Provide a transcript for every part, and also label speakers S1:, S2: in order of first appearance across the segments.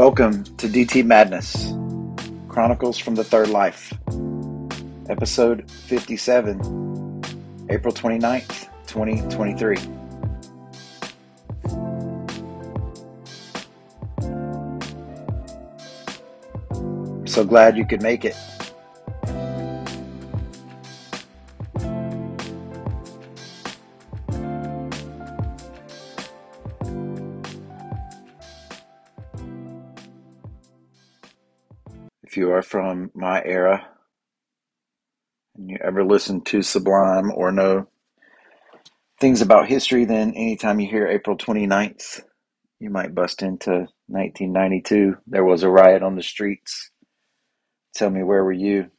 S1: Welcome to DT Madness Chronicles from the Third Life, episode 57, April 29th, 2023. So glad you could make it. You are from my era and you ever listen to Sublime or know things about history, then anytime you hear April 29th, you might bust into 1992. There was a riot on the streets. Tell me, where were you?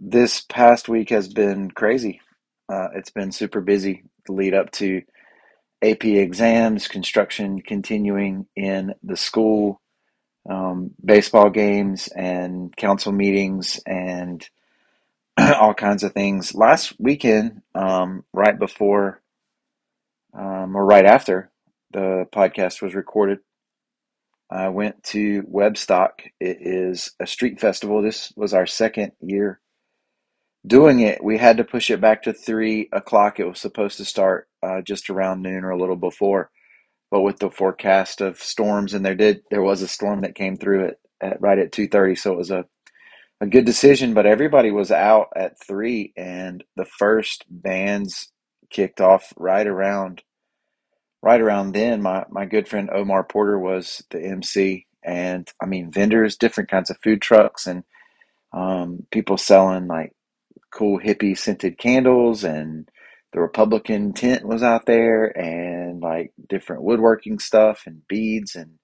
S1: This past week has been crazy. Uh, it's been super busy. The lead up to AP exams, construction continuing in the school, um, baseball games and council meetings and all kinds of things. Last weekend, um, right before um, or right after the podcast was recorded, I went to Webstock. It is a street festival. This was our second year doing it. We had to push it back to three o'clock. It was supposed to start uh, just around noon or a little before but with the forecast of storms, and there did there was a storm that came through it at, right at two thirty, so it was a a good decision. But everybody was out at three, and the first bands kicked off right around right around then. My my good friend Omar Porter was the MC, and I mean vendors, different kinds of food trucks, and um, people selling like cool hippie scented candles and the Republican tent was out there and like different woodworking stuff and beads and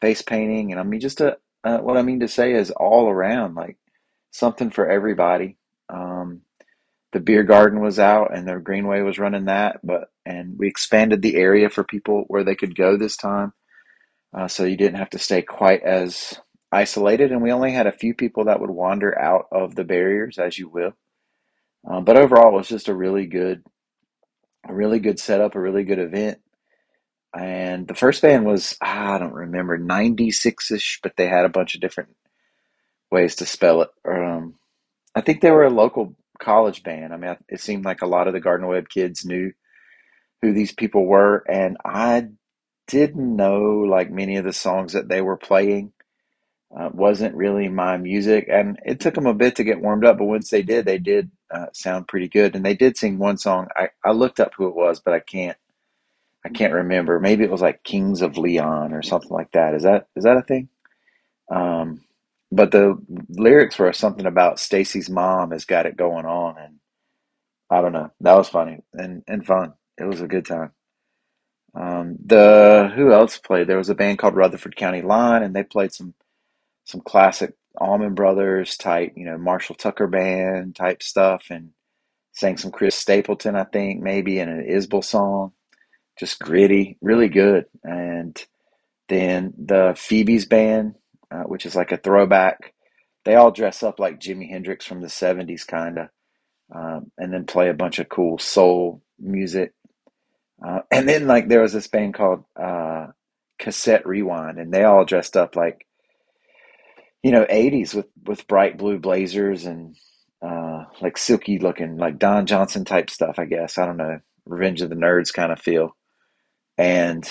S1: face painting. And I mean, just a, uh, what I mean to say is all around like something for everybody. Um, the beer garden was out and the Greenway was running that, but, and we expanded the area for people where they could go this time. Uh, so you didn't have to stay quite as isolated. And we only had a few people that would wander out of the barriers, as you will. Uh, but overall, it was just a really good a really good setup, a really good event. And the first band was, I don't remember, 96 ish, but they had a bunch of different ways to spell it. Um, I think they were a local college band. I mean, it seemed like a lot of the Gardner Webb kids knew who these people were. And I didn't know like many of the songs that they were playing. Uh, wasn't really my music, and it took them a bit to get warmed up. But once they did, they did uh, sound pretty good. And they did sing one song. I, I looked up who it was, but I can't I can't remember. Maybe it was like Kings of Leon or something like that. Is that is that a thing? Um, but the lyrics were something about Stacy's mom has got it going on, and I don't know. That was funny and and fun. It was a good time. Um, the who else played? There was a band called Rutherford County Line, and they played some some classic Allman Brothers type, you know, Marshall Tucker band type stuff, and sang some Chris Stapleton, I think, maybe, in an Isbell song. Just gritty, really good. And then the Phoebe's band, uh, which is like a throwback. They all dress up like Jimi Hendrix from the 70s, kind of, um, and then play a bunch of cool soul music. Uh, and then, like, there was this band called uh, Cassette Rewind, and they all dressed up like you know, 80s with, with bright blue blazers and uh, like silky looking, like Don Johnson type stuff, I guess. I don't know. Revenge of the Nerds kind of feel. And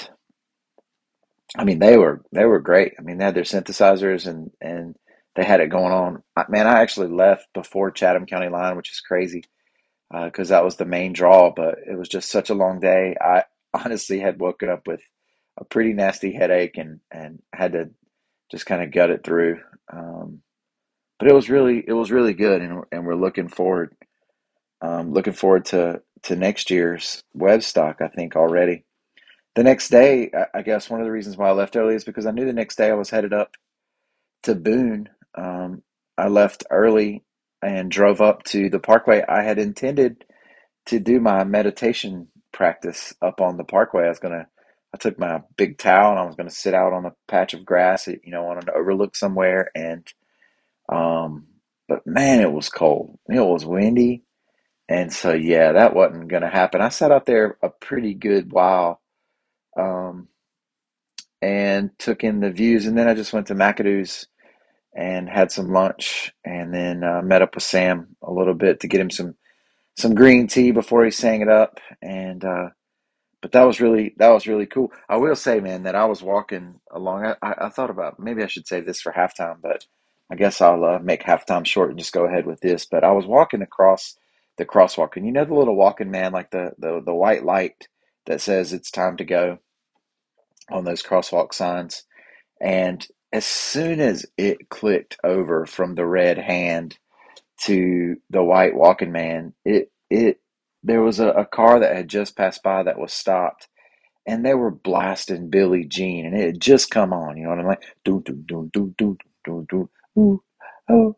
S1: I mean, they were, they were great. I mean, they had their synthesizers and, and they had it going on. Man, I actually left before Chatham County line, which is crazy because uh, that was the main draw, but it was just such a long day. I honestly had woken up with a pretty nasty headache and, and had to just kind of gut it through. Um, but it was really it was really good, and and we're looking forward um, looking forward to to next year's Webstock. I think already. The next day, I guess one of the reasons why I left early is because I knew the next day I was headed up to Boone. Um, I left early and drove up to the Parkway. I had intended to do my meditation practice up on the Parkway. I was gonna I took my big towel and I was going to sit out on a patch of grass, you know, on an overlook somewhere. And, um, but man, it was cold. It was windy. And so, yeah, that wasn't going to happen. I sat out there a pretty good while. Um, and took in the views. And then I just went to Macado's and had some lunch, and then uh, met up with Sam a little bit to get him some some green tea before he sang it up. And uh, but that was really that was really cool. I will say, man, that I was walking along. I, I, thought about maybe I should save this for halftime, but I guess I'll uh, make halftime short and just go ahead with this. But I was walking across the crosswalk, and you know the little walking man, like the the, the white light that says it's time to go on those crosswalk signs. And as soon as it clicked over from the red hand to the white walking man, it it there was a, a car that had just passed by that was stopped and they were blasting Billie Jean and it had just come on, you know what I'm like? Do do do do do do do ooh oh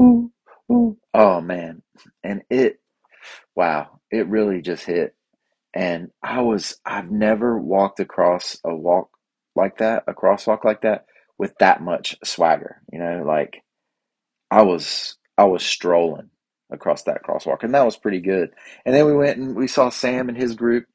S1: ooh ooh oh man. And it wow, it really just hit. And I was I've never walked across a walk like that, a crosswalk like that with that much swagger, you know, like I was I was strolling across that crosswalk, and that was pretty good. And then we went and we saw Sam and his group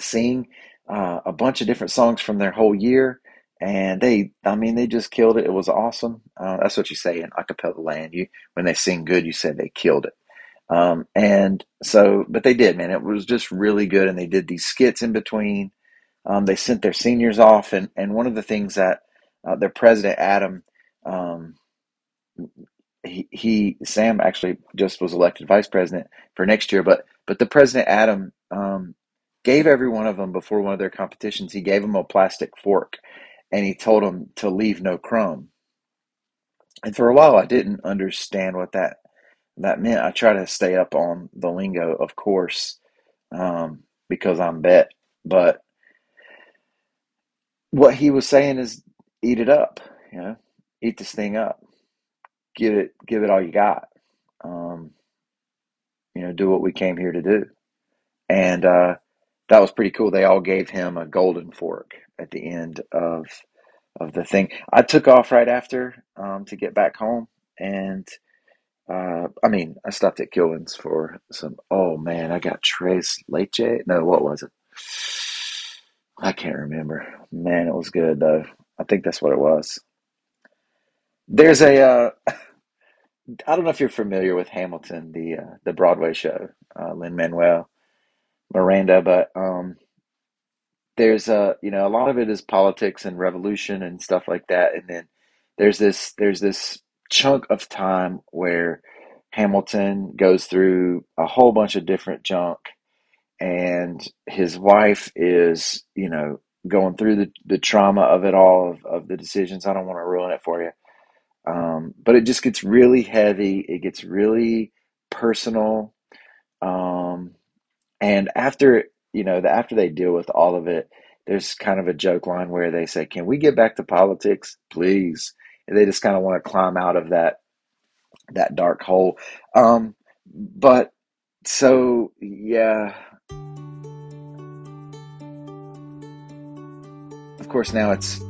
S1: sing uh, a bunch of different songs from their whole year, and they, I mean, they just killed it. It was awesome. Uh, that's what you say in acapella land. You when they sing good, you say they killed it. Um, and so, but they did, man. It was just really good, and they did these skits in between. Um, they sent their seniors off, and and one of the things that uh, their president Adam. Um, he, Sam actually just was elected vice president for next year, but but the president Adam um, gave every one of them before one of their competitions. He gave them a plastic fork, and he told them to leave no crumb. And for a while, I didn't understand what that that meant. I try to stay up on the lingo, of course, um, because I'm bet. But what he was saying is, eat it up. You know, eat this thing up give it give it all you got. Um, you know, do what we came here to do, and uh, that was pretty cool. They all gave him a golden fork at the end of of the thing. I took off right after um, to get back home, and uh, I mean, I stopped at Kilwins for some. Oh man, I got Tres Leche. No, what was it? I can't remember. Man, it was good though. I think that's what it was. There's a uh, I don't know if you're familiar with Hamilton, the uh, the Broadway show, uh, Lin Manuel Miranda, but um, there's a you know a lot of it is politics and revolution and stuff like that, and then there's this there's this chunk of time where Hamilton goes through a whole bunch of different junk, and his wife is you know going through the, the trauma of it all of, of the decisions. I don't want to ruin it for you um, but it just gets really heavy. It gets really personal. Um, and after, you know, the, after they deal with all of it, there's kind of a joke line where they say, Can we get back to politics, please? And they just kind of want to climb out of that that dark hole. Um, but so yeah. Of course now it's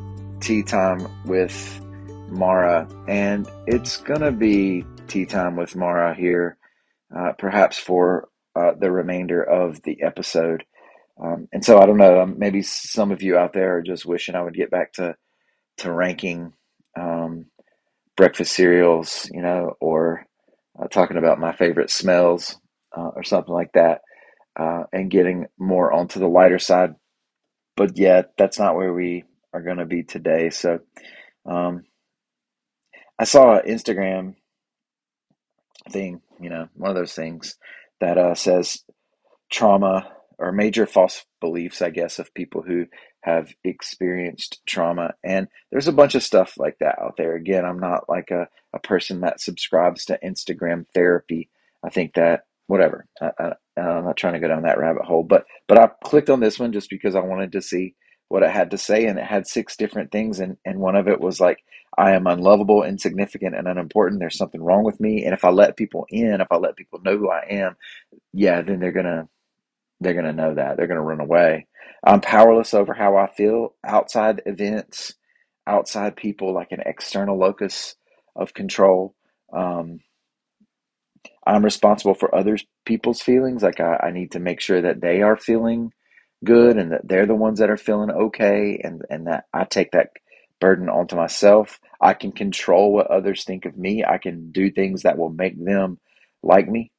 S1: tea time with Mara, and it's gonna be tea time with Mara here, uh, perhaps for uh, the remainder of the episode. Um, and so I don't know. Um, maybe some of you out there are just wishing I would get back to to ranking um, breakfast cereals, you know, or uh, talking about my favorite smells uh, or something like that, uh, and getting more onto the lighter side. But yet, that's not where we are going to be today. So, um, I saw an Instagram thing, you know, one of those things that uh, says trauma or major false beliefs, I guess, of people who have experienced trauma. And there's a bunch of stuff like that out there. Again, I'm not like a, a person that subscribes to Instagram therapy. I think that whatever. I, I'm not trying to go down that rabbit hole, but but I clicked on this one just because I wanted to see what it had to say, and it had six different things, and and one of it was like I am unlovable, insignificant, and unimportant. There's something wrong with me, and if I let people in, if I let people know who I am, yeah, then they're gonna they're gonna know that they're gonna run away. I'm powerless over how I feel outside events, outside people, like an external locus of control. Um, I'm responsible for other people's feelings. Like I, I need to make sure that they are feeling good and that they're the ones that are feeling okay and, and that I take that burden onto myself. I can control what others think of me. I can do things that will make them like me.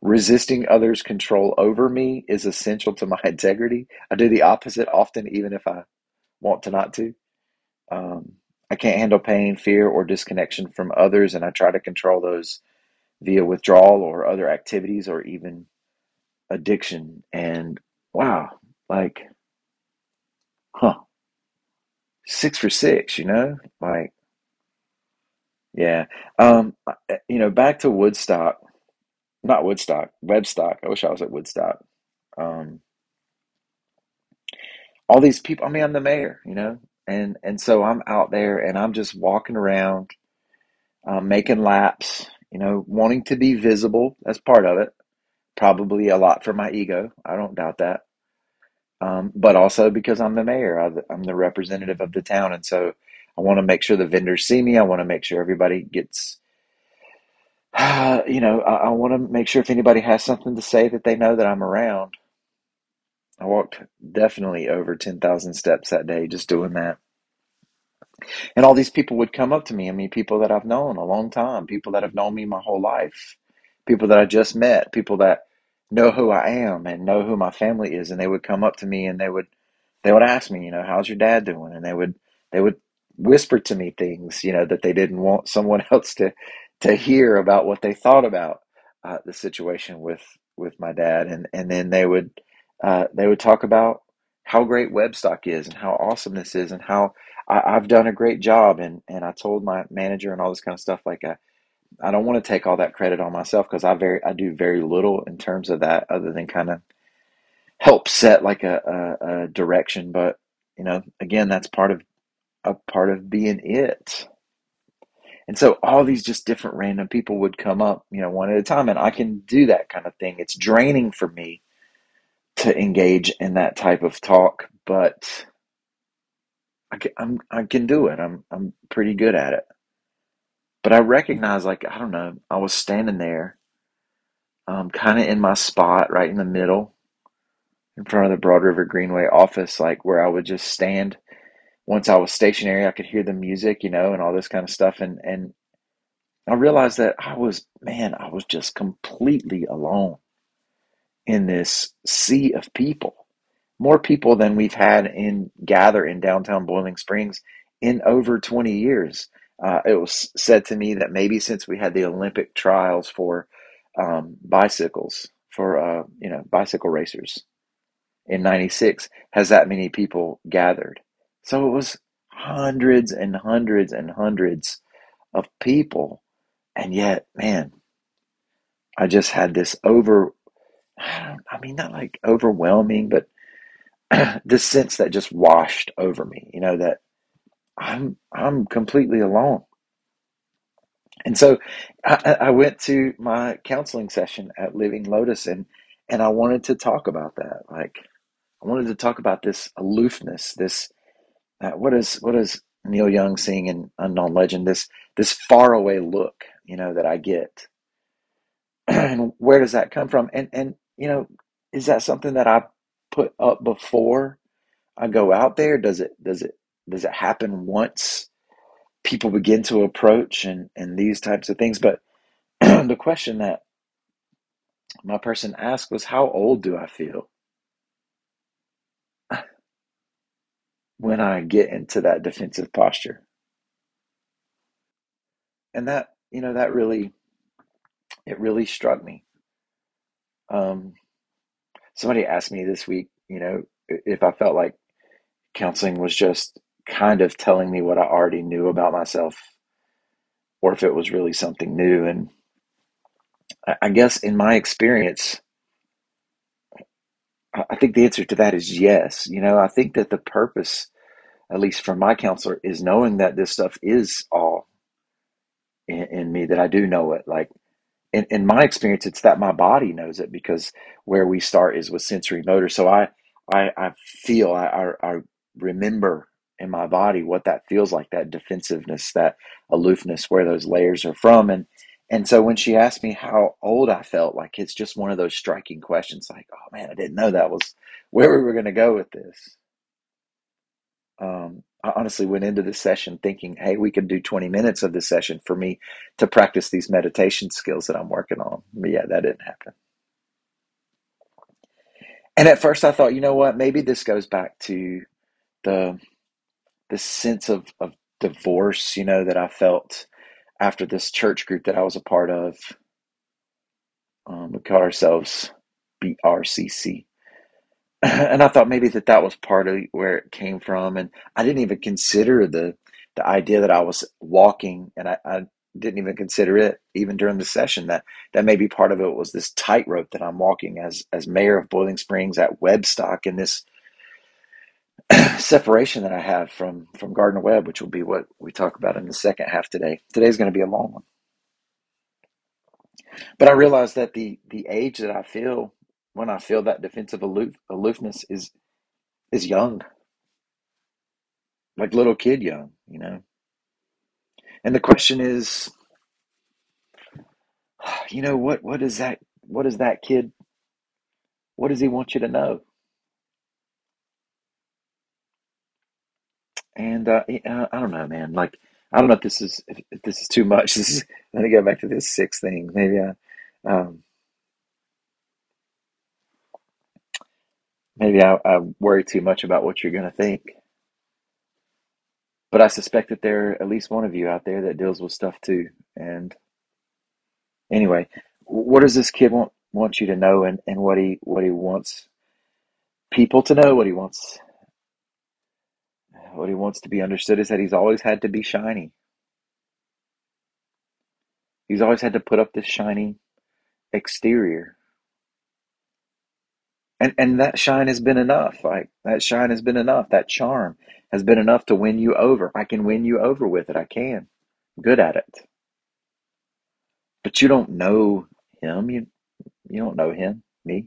S1: Resisting others' control over me is essential to my integrity. I do the opposite often, even if I want to not to. Um, I can't handle pain, fear, or disconnection from others, and I try to control those via withdrawal or other activities or even addiction. And wow, like, huh, six for six, you know? Like, yeah. Um, you know, back to Woodstock, not Woodstock, Webstock. I wish I was at Woodstock. Um, all these people, I mean, I'm the mayor, you know? And and so I'm out there and I'm just walking around, um, making laps, you know, wanting to be visible. That's part of it. Probably a lot for my ego. I don't doubt that. Um, but also because I'm the mayor, I'm the representative of the town, and so I want to make sure the vendors see me. I want to make sure everybody gets, you know, I, I want to make sure if anybody has something to say that they know that I'm around. I walked definitely over 10,000 steps that day just doing that. And all these people would come up to me. I mean, people that I've known a long time, people that have known me my whole life, people that I just met, people that know who I am and know who my family is, and they would come up to me and they would they would ask me, you know, how's your dad doing? And they would they would whisper to me things, you know, that they didn't want someone else to to hear about what they thought about uh, the situation with with my dad, and and then they would uh, they would talk about how great Webstock is and how awesome this is and how I, have done a great job. And and I told my manager and all this kind of stuff like I, I don't want to take all that credit on myself because I very I do very little in terms of that other than kind of help set like a, a, a direction. But you know again that's part of a part of being it and so all these just different random people would come up you know one at a time and I can do that kind of thing it's draining for me to engage in that type of talk but I can, I'm, I can do it. I'm, I'm pretty good at it. But I recognize, like, I don't know, I was standing there, um, kind of in my spot, right in the middle, in front of the Broad River Greenway office, like where I would just stand. Once I was stationary, I could hear the music, you know, and all this kind of stuff. And, and I realized that I was, man, I was just completely alone in this sea of people more people than we've had in gather in downtown Boiling Springs in over 20 years. Uh, it was said to me that maybe since we had the Olympic trials for um, bicycles, for uh, you know bicycle racers in '96, has that many people gathered. So it was hundreds and hundreds and hundreds of people, and yet, man, I just had this over. I mean, not like overwhelming, but this sense that just washed over me, you know, that I'm I'm completely alone. And so I, I went to my counseling session at Living Lotus and and I wanted to talk about that. Like I wanted to talk about this aloofness, this uh, what is what is Neil Young seeing in Unknown Legend, this this faraway look, you know, that I get. and where does that come from? And and you know, is that something that I put up before I go out there? Does it does it does it happen once people begin to approach and and these types of things? But the question that my person asked was, "How old do I feel when I get into that defensive posture?" And that you know that really it really struck me. Um, somebody asked me this week, you know, if I felt like counseling was just kind of telling me what I already knew about myself or if it was really something new. And I guess in my experience, I think the answer to that is yes. You know, I think that the purpose, at least for my counselor, is knowing that this stuff is all in, in me, that I do know it. Like in, in my experience, it's that my body knows it because where we start is with sensory motor. So I, I, I feel, I, I, I remember in my body what that feels like, that defensiveness, that aloofness, where those layers are from. And, And so when she asked me how old I felt, like it's just one of those striking questions like, oh man, I didn't know that was where we were going to go with this. Um, I honestly went into this session thinking, hey, we could do 20 minutes of this session for me to practice these meditation skills that I'm working on. But yeah, that didn't happen. And at first I thought, you know what, maybe this goes back to the the sense of, of divorce, you know, that I felt after this church group that I was a part of. Um, we call ourselves BRCC. and I thought maybe that that was part of where it came from. And I didn't even consider the, the idea that I was walking and I, I didn't even consider it even during the session that that maybe part of it was this tightrope that I'm walking as as mayor of Boiling Springs at Webstock in this separation that I have from from Gardner Webb, which will be what we talk about in the second half today. Today's going to be a long one, but I realize that the the age that I feel when I feel that defensive aloof, aloofness is is young, like little kid young, you know. And the question is, you know, what what is that? What is that kid? What does he want you to know? And uh, I don't know, man. Like I don't know if this is if, if this is too much. This is let me go back to this six thing. Maybe I, um, maybe I, I worry too much about what you're going to think. But I suspect that there are at least one of you out there that deals with stuff too. And anyway, what does this kid want want you to know, and, and what he what he wants people to know, what he wants what he wants to be understood is that he's always had to be shiny. He's always had to put up this shiny exterior. And and that shine has been enough. Like that shine has been enough. That charm has been enough to win you over. I can win you over with it. I can. Good at it. But you don't know him. You you don't know him, me.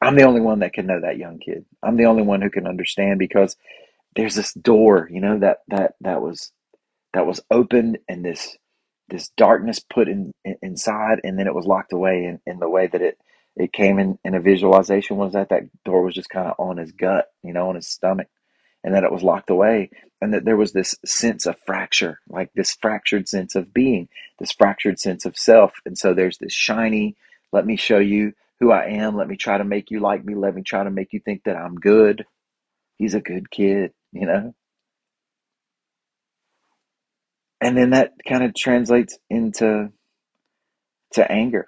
S1: I'm the only one that can know that young kid. I'm the only one who can understand because there's this door, you know, that that that was that was opened and this this darkness put in, in inside and then it was locked away in, in the way that it it came in in a visualization was that that door was just kind of on his gut, you know, on his stomach, and that it was locked away, and that there was this sense of fracture, like this fractured sense of being, this fractured sense of self, and so there's this shiny, let me show you who I am, let me try to make you like me, let me try to make you think that I'm good. He's a good kid you know? And then that kind of translates into to anger.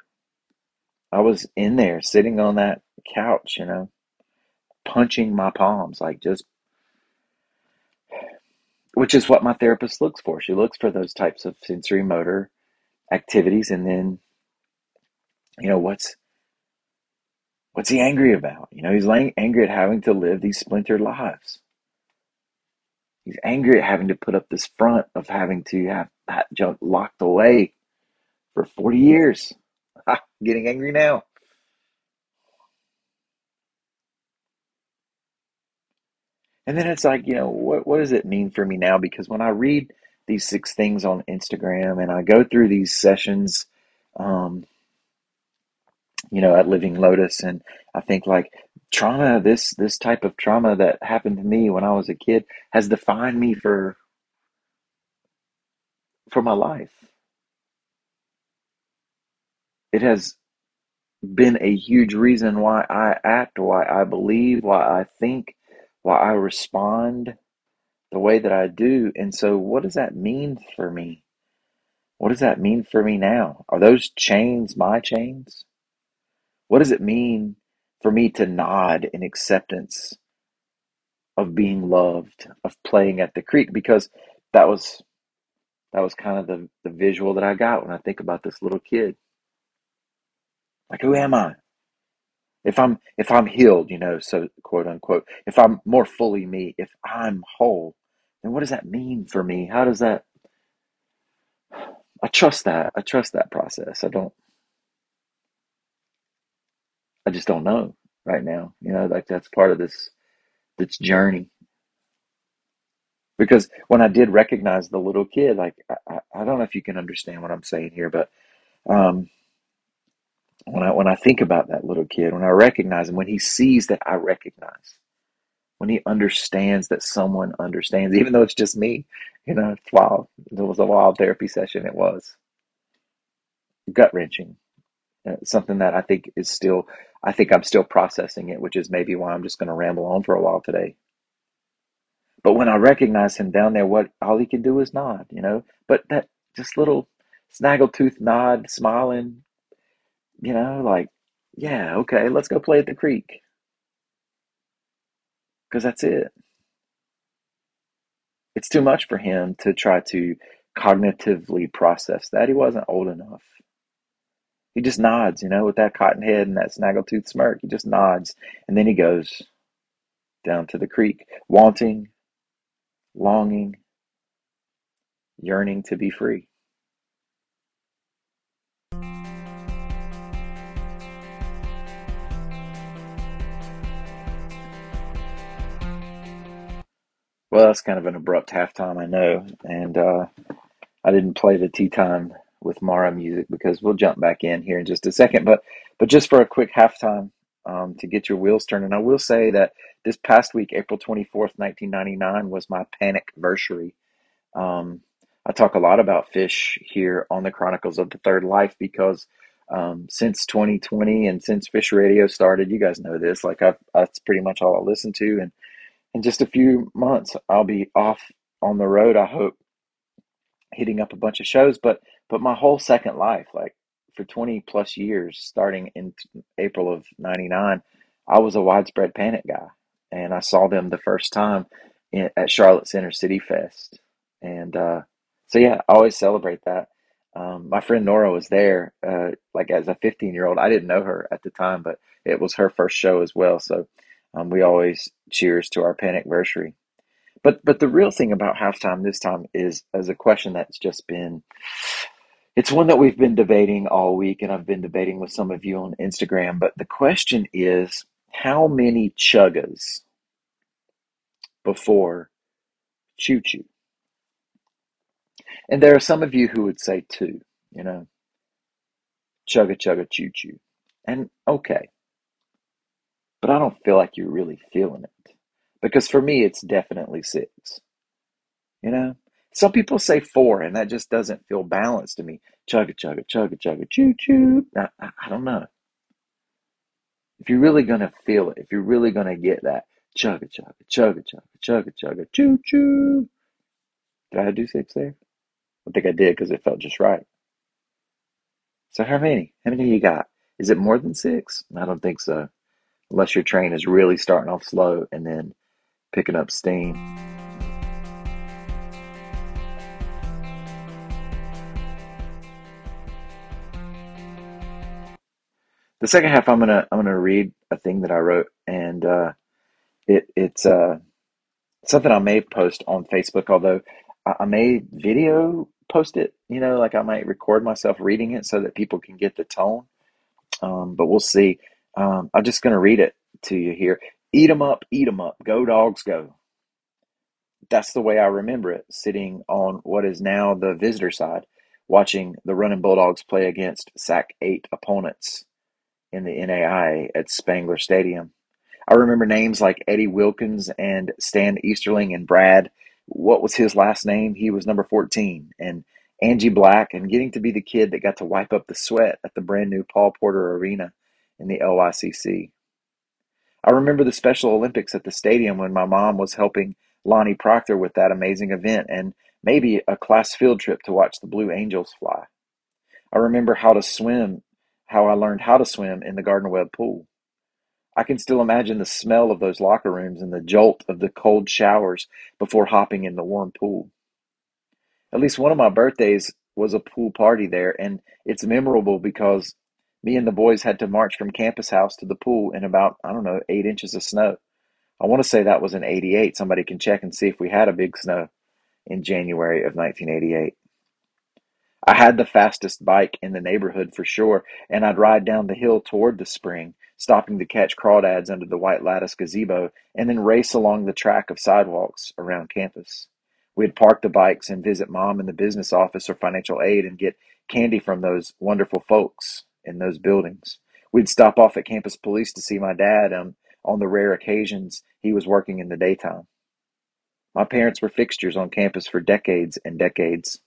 S1: I was in there sitting on that couch, you know, punching my palms, like just, which is what my therapist looks for. She looks for those types of sensory motor activities. And then, you know, what's, what's he angry about? You know, he's angry at having to live these splintered lives. He's angry at having to put up this front of having to have that junk locked away for 40 years. getting angry now. And then it's like, you know, what, what does it mean for me now? Because when I read these six things on Instagram and I go through these sessions, um, you know, at Living Lotus, and I think like trauma, this this type of trauma that happened to me when I was a kid has defined me for for my life. It has been a huge reason why I act, why I believe, why I think, why I respond the way that I do. And so, what does that mean for me? What does that mean for me now? Are those chains my chains? What does it mean for me to nod in acceptance of being loved, of playing at the creek? Because that was that was kind of the, the visual that I got when I think about this little kid. Like who am I? If I'm if I'm healed, you know, so quote unquote, if I'm more fully me, if I'm whole, then what does that mean for me? How does that I trust that. I trust that process. I don't I just don't know right now. You know, like that's part of this this journey. Because when I did recognize the little kid, like I, I don't know if you can understand what I'm saying here, but Um, when I when I think about that little kid, when I recognize him, when he sees that I recognize, when he understands that someone understands, even though it's just me, you know, it's wild. It was a wild therapy session. It was gut wrenching. Uh, something that I think is still, I think I'm still processing it, which is maybe why I'm just going to ramble on for a while today. But when I recognize him down there, what all he can do is nod, you know. But that just little snaggletooth nod, smiling, you know, like, yeah, okay, let's go play at the creek. Because that's it. It's too much for him to try to cognitively process that. He wasn't old enough. He just nods, you know, with that cotton head and that snaggletooth smirk. He just nods. And then he goes down to the creek, wanting, longing, yearning to be free. Well, that's kind of an abrupt halftime, I know. And uh, I didn't play the tea time with Mara music because we'll jump back in here in just a second. But but just for a quick halftime um, to get your wheels turning, I will say that this past week, April 24th, 1999, was my panic versary. Um, I talk a lot about Phish here on the Chronicles of the Third Life because um, since 2020 and since Phish Radio started, you guys know this. Like, I've, that's pretty much all I listen to. And in just a few months, I'll be off on the road. I hope hitting up a bunch of shows, but but my whole second life, like for 20 plus years, starting in April of 99, I was a widespread panic guy. And I saw them the first time in, at Charlotte Center City Fest. And uh, so, yeah, I always celebrate that. Um, my friend Nora was there, uh, like as a 15 year old. I didn't know her at the time, but it was her first show as well. So um, we always cheers to our panic anniversary. But but the real thing about halftime this time is as a question that's just been it's one that we've been debating all week and I've been debating with some of you on Instagram, but the question is how many chuggas before choo choo? And there are some of you who would say two, you know, chugga chugga choo choo. And okay. But I don't feel like you're really feeling it. Because for me, it's definitely six. You know, some people say four, and that just doesn't feel balanced to me. Chugga, chugga, chugga, chugga, choo choo. I, I, don't know. If you're really going to feel it, if you're really going to get that, chugga, chugga, chugga, chugga, chugga, chugga, choo choo. Did I do six there? I think I did because it felt just right. So, how many? How many you got? Is it more than six? I don't think so. Unless your train is really starting off slow and then picking up steam. The second half, I'm gonna I'm gonna read a thing that I wrote, and uh, it it's uh, something I may post on Facebook. Although I, I may video post it, you know, like I might record myself reading it so that people can get the tone. Um, but we'll see. Um, I'm just gonna read it to you here. Eat 'em up, eat 'em up, go dogs go. That's the way I remember it, sitting on what is now the visitor side, watching the running Bulldogs play against SAC 8 opponents in the NAIA at Spangler Stadium. I remember names like Eddie Wilkins and Stan Easterling and Brad. What was his last name? He was number 14. And Angie Black, and getting to be the kid that got to wipe up the sweat at the brand new Paul Porter Arena in the LYCC. I remember the Special Olympics at the stadium when my mom was helping Lonnie Proctor with that amazing event, and maybe a class field trip to watch the Blue Angels fly. I remember how to swim, how I learned how to swim in the Gardner Webb pool. I can still imagine the smell of those locker rooms and the jolt of the cold showers before hopping in the warm pool. At least one of my birthdays was a pool party there, and it's memorable because me and the boys had to march from campus house to the pool in about, I don't know, eight inches of snow. I want to say that was in 88. Somebody can check and see if we had a big snow in January of 1988. I had the fastest bike in the neighborhood for sure, and I'd ride down the hill toward the spring, stopping to catch crawdads under the white lattice gazebo, and then race along the track of sidewalks around campus. We'd park the bikes and visit mom in the business office or financial aid and get candy from those wonderful folks in those buildings. We'd stop off at campus police to see my dad on, on the rare occasions he was working in the daytime. My parents were fixtures on campus for decades and decades.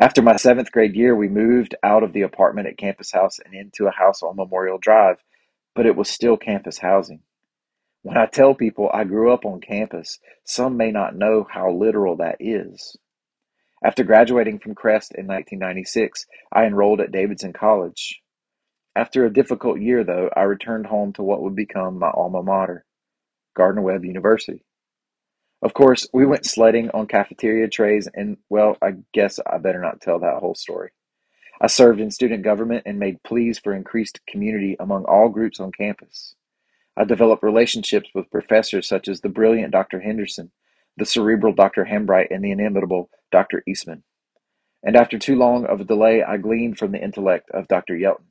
S1: After my seventh grade year, we moved out of the apartment at Campus House and into a house on Memorial Drive, but it was still campus housing. When I tell people I grew up on campus, some may not know how literal that is. After graduating from Crest in 1996, I enrolled at Davidson College. After a difficult year, though, I returned home to what would become my alma mater, Gardner Webb University. Of course, we went sledding on cafeteria trays, and well, I guess I better not tell that whole story. I served in student government and made pleas for increased community among all groups on campus. I developed relationships with professors such as the brilliant Dr. Henderson, the cerebral Dr. Hambright, and the inimitable Dr. Eastman. And after too long of a delay, I gleaned from the intellect of Dr. Yelton.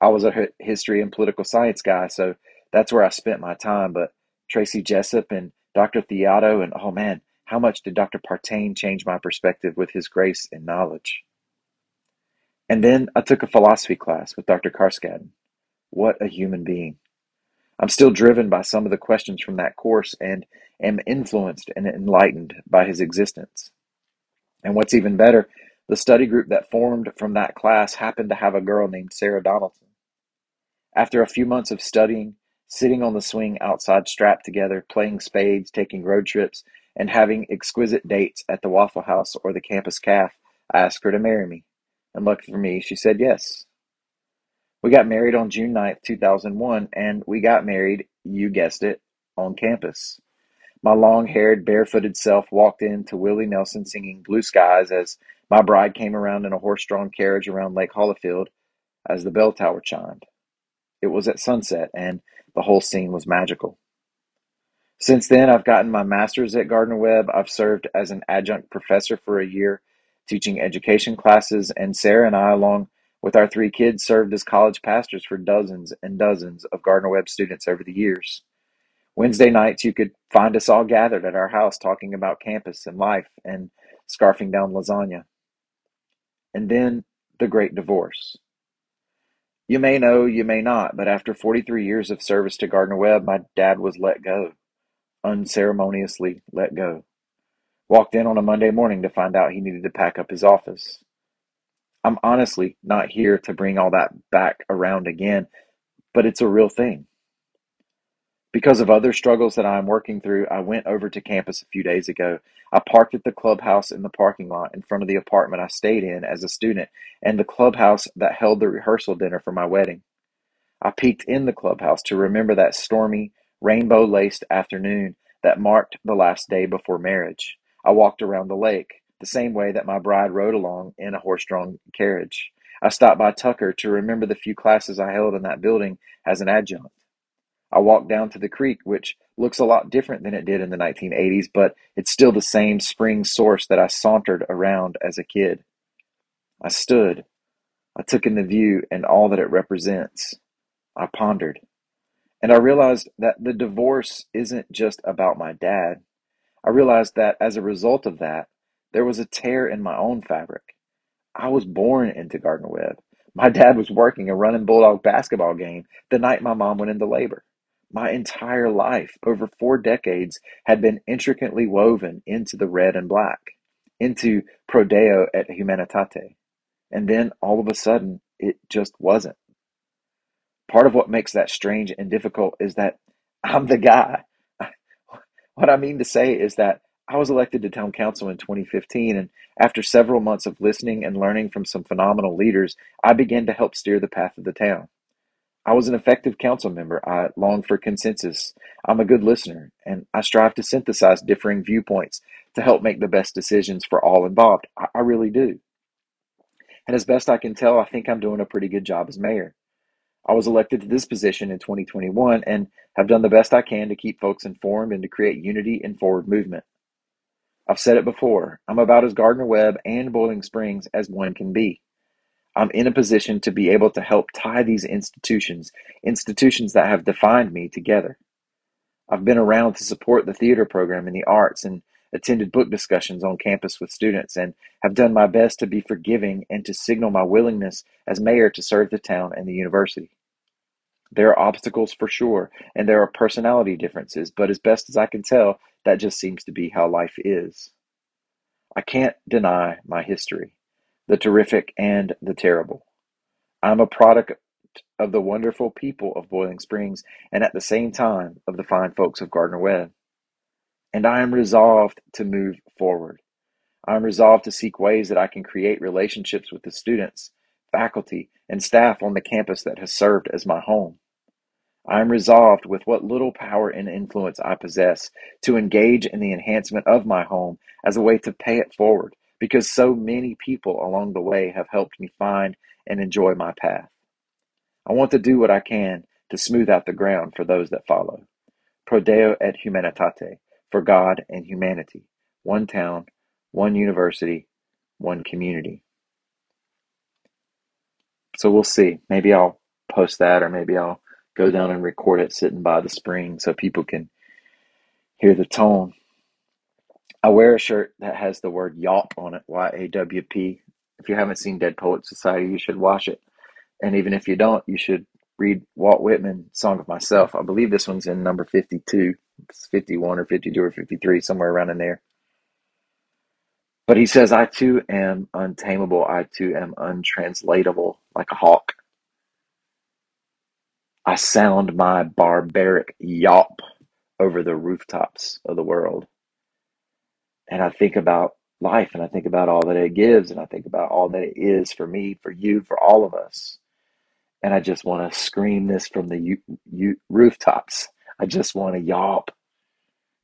S1: I was a history and political science guy, so that's where I spent my time. But Tracy Jessup and Dr. Theodo, and oh man, how much did Dr. Partain change my perspective with his grace and knowledge? And then I took a philosophy class with Dr. Carskaddon. What a human being. I'm still driven by some of the questions from that course and am influenced and enlightened by his existence. And what's even better, the study group that formed from that class happened to have a girl named Sarah Donaldson. After a few months of studying, sitting on the swing outside strapped together, playing spades, taking road trips, and having exquisite dates at the Waffle House or the campus caf, I asked her to marry me. And lucky for me, she said yes. We got married on June 9th, 2001, and we got married, you guessed it, on campus. My long haired, barefooted self walked into Willie Nelson singing Blue Skies as my bride came around in a horse drawn carriage around Lake Hollifield as the bell tower chimed. It was at sunset, and the whole scene was magical. Since then, I've gotten my master's at Gardner Webb. I've served as an adjunct professor for a year, teaching education classes, and Sarah and I, along with our three kids, served as college pastors for dozens and dozens of Gardner Webb students over the years. Wednesday nights, you could find us all gathered at our house talking about campus and life and scarfing down lasagna. And then the great divorce. You may know, you may not, but after 43 years of service to Gardner Webb, my dad was let go, unceremoniously let go. Walked in on a Monday morning to find out he needed to pack up his office. I'm honestly not here to bring all that back around again, but it's a real thing. Because of other struggles that I'm working through, I went over to campus a few days ago. I parked at the clubhouse in the parking lot in front of the apartment I stayed in as a student and the clubhouse that held the rehearsal dinner for my wedding. I peeked in the clubhouse to remember that stormy, rainbow laced afternoon that marked the last day before marriage. I walked around the lake the same way that my bride rode along in a horse drawn carriage. I stopped by Tucker to remember the few classes I held in that building as an adjunct. I walked down to the creek, which looks a lot different than it did in the 1980s, but it's still the same spring source that I sauntered around as a kid. I stood. I took in the view and all that it represents. I pondered. And I realized that the divorce isn't just about my dad. I realized that as a result of that, there was a tear in my own fabric. I was born into Gardner Webb. My dad was working a running Bulldog basketball game the night my mom went into labor. My entire life, over four decades, had been intricately woven into the red and black, into Pro Deo et Humanitate. And then all of a sudden, it just wasn't. Part of what makes that strange and difficult is that I'm the guy. what I mean to say is that I was elected to town council in 2015, and after several months of listening and learning from some phenomenal leaders, I began to help steer the path of the town. I was an effective council member. I longed for consensus. I'm a good listener, and I strive to synthesize differing viewpoints to help make the best decisions for all involved. I, I really do. And as best I can tell, I think I'm doing a pretty good job as mayor. I was elected to this position in 2021 and have done the best I can to keep folks informed and to create unity and forward movement. I've said it before, I'm about as Gardner Webb and Boiling Springs as one can be. I'm in a position to be able to help tie these institutions, institutions that have defined me, together. I've been around to support the theater program and the arts and attended book discussions on campus with students, and have done my best to be forgiving and to signal my willingness as mayor to serve the town and the university. There are obstacles for sure, and there are personality differences, but as best as I can tell, that just seems to be how life is. I can't deny my history, the terrific and the terrible. I'm a product of the wonderful people of Boiling Springs and at the same time of the fine folks of Gardner Webb. And I am resolved to move forward. I am resolved to seek ways that I can create relationships with the students, faculty, and staff on the campus that has served as my home. I am resolved, with what little power and influence I possess, to engage in the enhancement of my home as a way to pay it forward, because so many people along the way have helped me find and enjoy my path. I want to do what I can to smooth out the ground for those that follow. Pro Deo et Humanitate, for God and humanity. One town, one university, one community. So we'll see. Maybe I'll post that, or maybe I'll go down and record it sitting by the spring so people can hear the tone. I wear a shirt that has the word YAWP on it, Y A W P. If you haven't seen Dead Poet Society, you should watch it. And even if you don't, you should read Walt Whitman, Song of Myself. I believe this one's in number 52. It's 51 or 52 or 53, somewhere around in there. But he says, I too am untamable. I too am untranslatable, like a hawk. I sound my barbaric yawp over the rooftops of the world. And I think about life and I think about all that it gives and I think about all that it is for me, for you, for all of us. And I just want to scream this from the u- u- rooftops. I just want to yawp,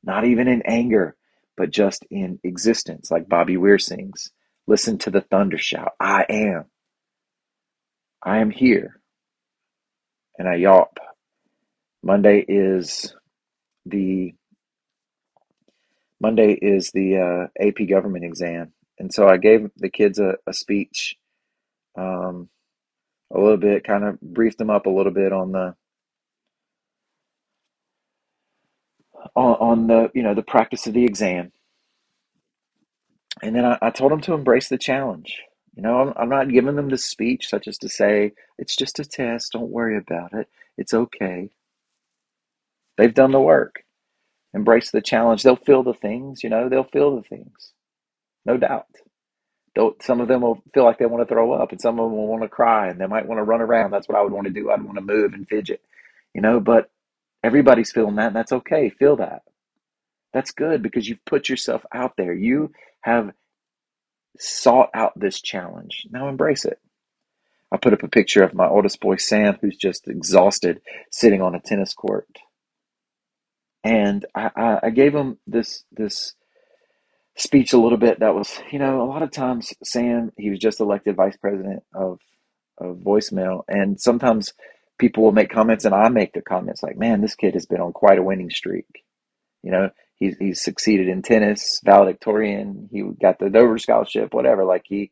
S1: not even in anger, but just in existence, like Bobby Weir sings. Listen to the thunder shout, I am. I am here. And I yawp. Monday is the Monday is the uh, AP government exam, and so I gave the kids a, a speech, um, a little bit, kind of briefed them up a little bit on the on, the you know the practice of the exam, and then I, I told them to embrace the challenge. You know, I'm, I'm not giving them the speech such as to say it's just a test, don't worry about it, it's okay. They've done the work. Embrace the challenge. They'll feel the things, you know, they'll feel the things, no doubt. They'll, some of them will feel like they want to throw up, and some of them will want to cry, and they might want to run around. That's what I would want to do. I'd want to move and fidget, you know. But everybody's feeling that, and that's okay. Feel that. That's good because you've put yourself out there. You have sought out this challenge. Now embrace it. I put up a picture of my oldest boy, Sam, who's just exhausted sitting on a tennis court. And I, I, gave him this this speech a little bit that was, you know, a lot of times Sam, he was just elected vice president of of voicemail, and sometimes people will make comments, and I make the comments like, "Man, this kid has been on quite a winning streak." You know, he's he's succeeded in tennis, valedictorian. He got the Dover scholarship, whatever. Like he,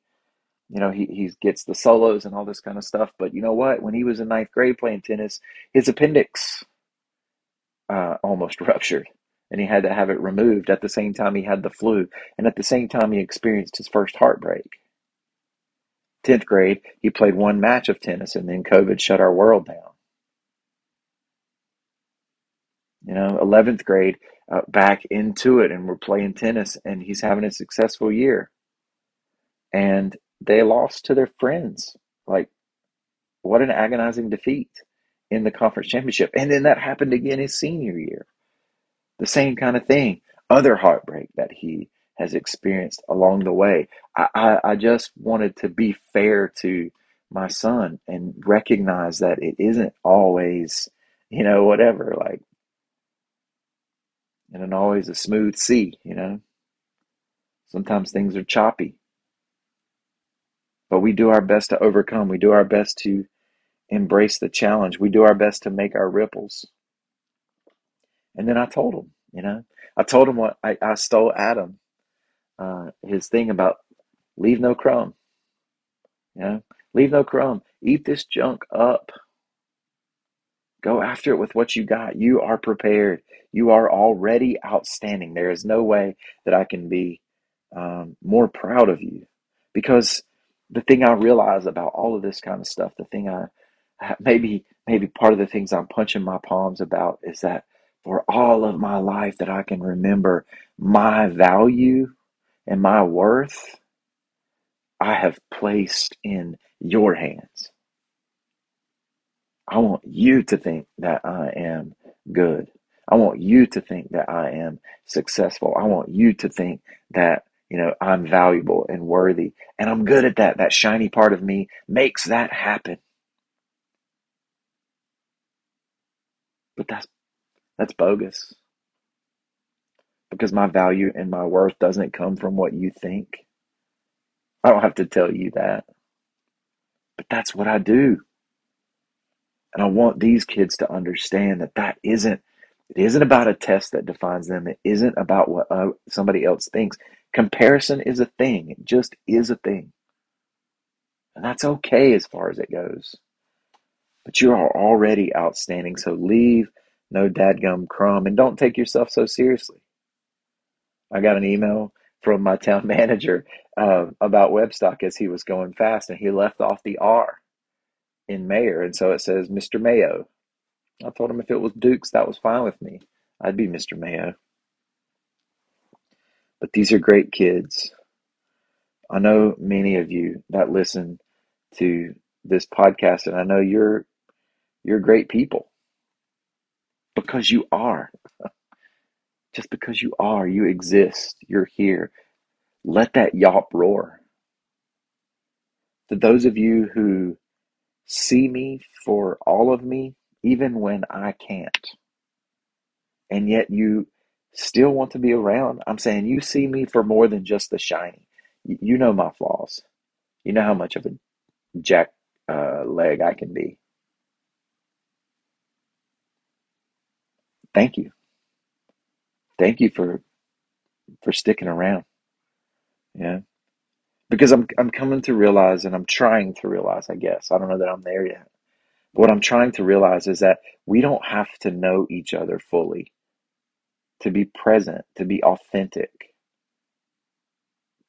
S1: you know, he he gets the solos and all this kind of stuff. But you know what? When he was in ninth grade playing tennis, his appendix uh, almost ruptured. And he had to have it removed at the same time he had the flu. And at the same time he experienced his first heartbreak. 10th grade he played one match of tennis and then covid shut our world down. You know 11th grade uh, back into it and we're playing tennis and he's having a successful year. And they lost to their friends. Like what an agonizing defeat in the conference championship and then that happened again his senior year the same kind of thing. Other heartbreak that he has experienced along the way. I, I, I just wanted to be fair to my son and recognize that it isn't always, you know, whatever, like, and always a smooth sea, you know. Sometimes things are choppy. But we do our best to overcome. We do our best to embrace the challenge. We do our best to make our ripples. And then I told him, you know, I told him what I, I stole Adam, uh, his thing about leave no crumb. You know, leave no crumb. Eat this junk up. Go after it with what you got. You are prepared. You are already outstanding. There is no way that I can be um, more proud of you because the thing I realize about all of this kind of stuff, the thing I maybe maybe part of the things I'm punching my palms about is that for all of my life that I can remember my value and my worth I have placed in your hands. I want you to think that I am good. I want you to think that I am successful. I want you to think that, you know, I'm valuable and worthy. And I'm good at that. That shiny part of me makes that happen. But that's that's bogus. Because my value and my worth doesn't come from what you think. I don't have to tell you that. But that's what I do. And I want these kids to understand that that isn't it isn't about a test that defines them. It isn't about what uh, somebody else thinks. Comparison is a thing. It just is a thing. And that's okay as far as it goes. But you are already outstanding. So leave no dadgum crumb and don't take yourself so seriously. I got an email from my town manager uh, about Webstock as he was going fast and he left off the R in mayor, and so it says Mr. Mayo. I told him if it was Dukes, that was fine with me. I'd be Mr. Mayo. But these are great kids. I know many of you that listen to this podcast, and I know you're you're great people because you are. Just because you are, you exist, you're here. Let that yawp roar. To those of you who see me for all of me, even when I can't. And yet you still want to be around. I'm saying you see me for more than just the shiny. You know my flaws. You know how much of a jack uh, leg I can be. Thank you. Thank you for for sticking around. Yeah because I'm I'm coming to realize, and I'm trying to realize, I guess I don't know that I'm there yet. But what I'm trying to realize is that we don't have to know each other fully to be present, to be authentic.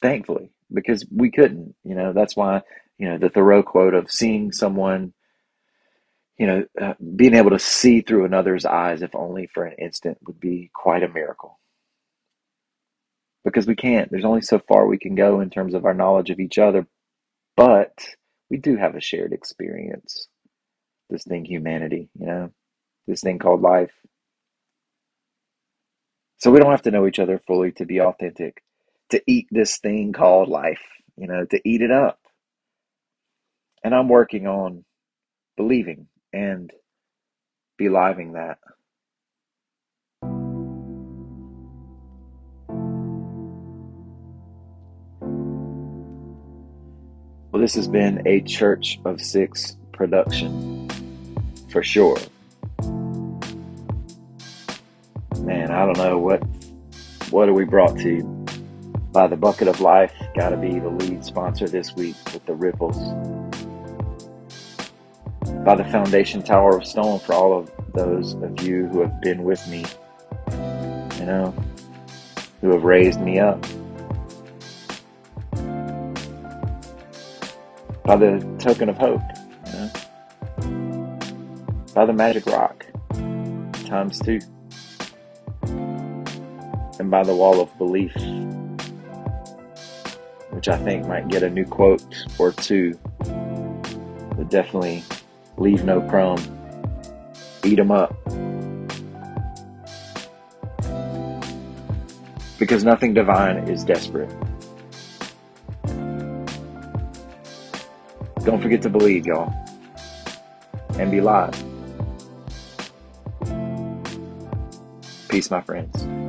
S1: Thankfully, because we couldn't, you know, that's why, you know, the Thoreau quote of seeing someone, you know, uh, being able to see through another's eyes, if only for an instant, would be quite a miracle because we can't. There's only so far we can go in terms of our knowledge of each other, but we do have a shared experience. This thing, humanity, you know, this thing called life. So we don't have to know each other fully to be authentic, to eat this thing called life, you know, to eat it up. And I'm working on believing and beliving that. Well, this has been a Church of Six production for sure. Man, I don't know what what are we brought to by the bucket of life. Got to be the lead sponsor this week with the ripples. By the foundation tower of stone for all of those of you who have been with me, you know, who have raised me up. by the token of hope, you know? by the magic rock times two, and by the wall of belief, which I think might get a new quote or two, but definitely leave no crumb, eat them up. Because nothing divine is desperate. Don't forget to believe, y'all. And be live. Peace, my friends.